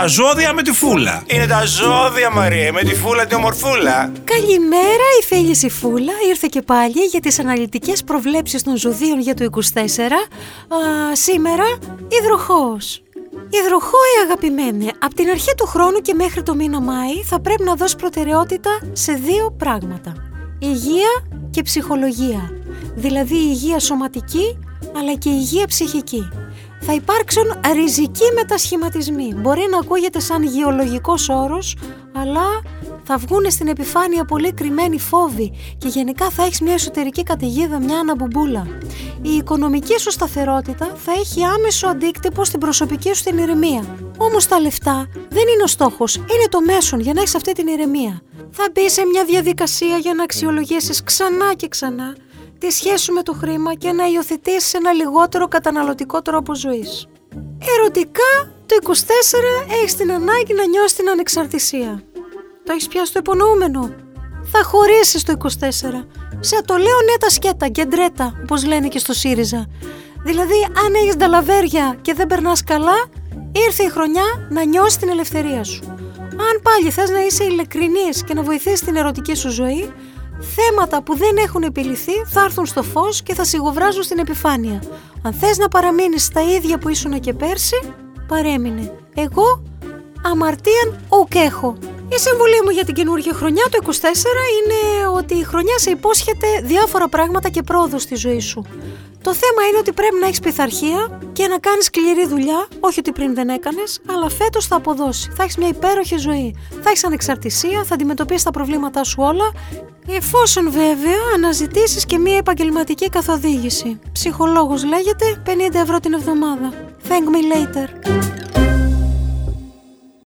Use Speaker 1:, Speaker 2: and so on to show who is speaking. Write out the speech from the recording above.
Speaker 1: Τα ζώδια με τη φούλα.
Speaker 2: Είναι τα ζώδια, Μαρία, με τη φούλα τη ομορφούλα.
Speaker 3: Καλημέρα, η φίλη η Φούλα ήρθε και πάλι για τις αναλυτικές προβλέψεις των ζωδίων για το 24. Α, σήμερα, υδροχός. Υδροχόη αγαπημένη, από την αρχή του χρόνου και μέχρι το μήνα Μάη θα πρέπει να δώσει προτεραιότητα σε δύο πράγματα. Υγεία και ψυχολογία. Δηλαδή υγεία σωματική αλλά και υγεία ψυχική. Θα υπάρξουν ριζικοί μετασχηματισμοί. Μπορεί να ακούγεται σαν γεωλογικός όρος, αλλά θα βγουν στην επιφάνεια πολύ κρυμμένοι φόβοι και γενικά θα έχεις μια εσωτερική καταιγίδα, μια αναμπουμπούλα. Η οικονομική σου σταθερότητα θα έχει άμεσο αντίκτυπο στην προσωπική σου την ηρεμία. Όμως τα λεφτά δεν είναι ο στόχος, είναι το μέσον για να έχεις αυτή την ηρεμία. Θα μπει σε μια διαδικασία για να αξιολογήσεις ξανά και ξανά τη σχέση σου με το χρήμα και να υιοθετήσει ένα λιγότερο καταναλωτικό τρόπο ζωής. Ερωτικά, το 24 έχεις την ανάγκη να νιώσεις την ανεξαρτησία. Το έχεις πιάσει το υπονοούμενο. Θα χωρίσεις το 24. Σε το λέω ναι τα σκέτα, γκεντρέτα, όπως λένε και στο ΣΥΡΙΖΑ. Δηλαδή, αν έχεις νταλαβέρια και δεν περνάς καλά, ήρθε η χρονιά να νιώσεις την ελευθερία σου. Αν πάλι θες να είσαι ειλικρινής και να βοηθήσεις την ερωτική σου ζωή, θέματα που δεν έχουν επιληθεί θα έρθουν στο φως και θα σιγοβράζουν στην επιφάνεια. Αν θες να παραμείνεις στα ίδια που ήσουν και πέρσι, παρέμεινε. Εγώ αμαρτίαν ουκ έχω. Η συμβουλή μου για την καινούργια χρονιά το 24 είναι ότι η χρονιά σε υπόσχεται διάφορα πράγματα και πρόοδο στη ζωή σου. Το θέμα είναι ότι πρέπει να έχεις πειθαρχία και να κάνεις σκληρή δουλειά, όχι ότι πριν δεν έκανες, αλλά φέτος θα αποδώσει. Θα έχεις μια υπέροχη ζωή. Θα έχεις ανεξαρτησία, θα αντιμετωπίσεις τα προβλήματά σου όλα, εφόσον βέβαια αναζητήσεις και μια επαγγελματική καθοδήγηση. Ψυχολόγος λέγεται 50 ευρώ την εβδομάδα. Thank me later.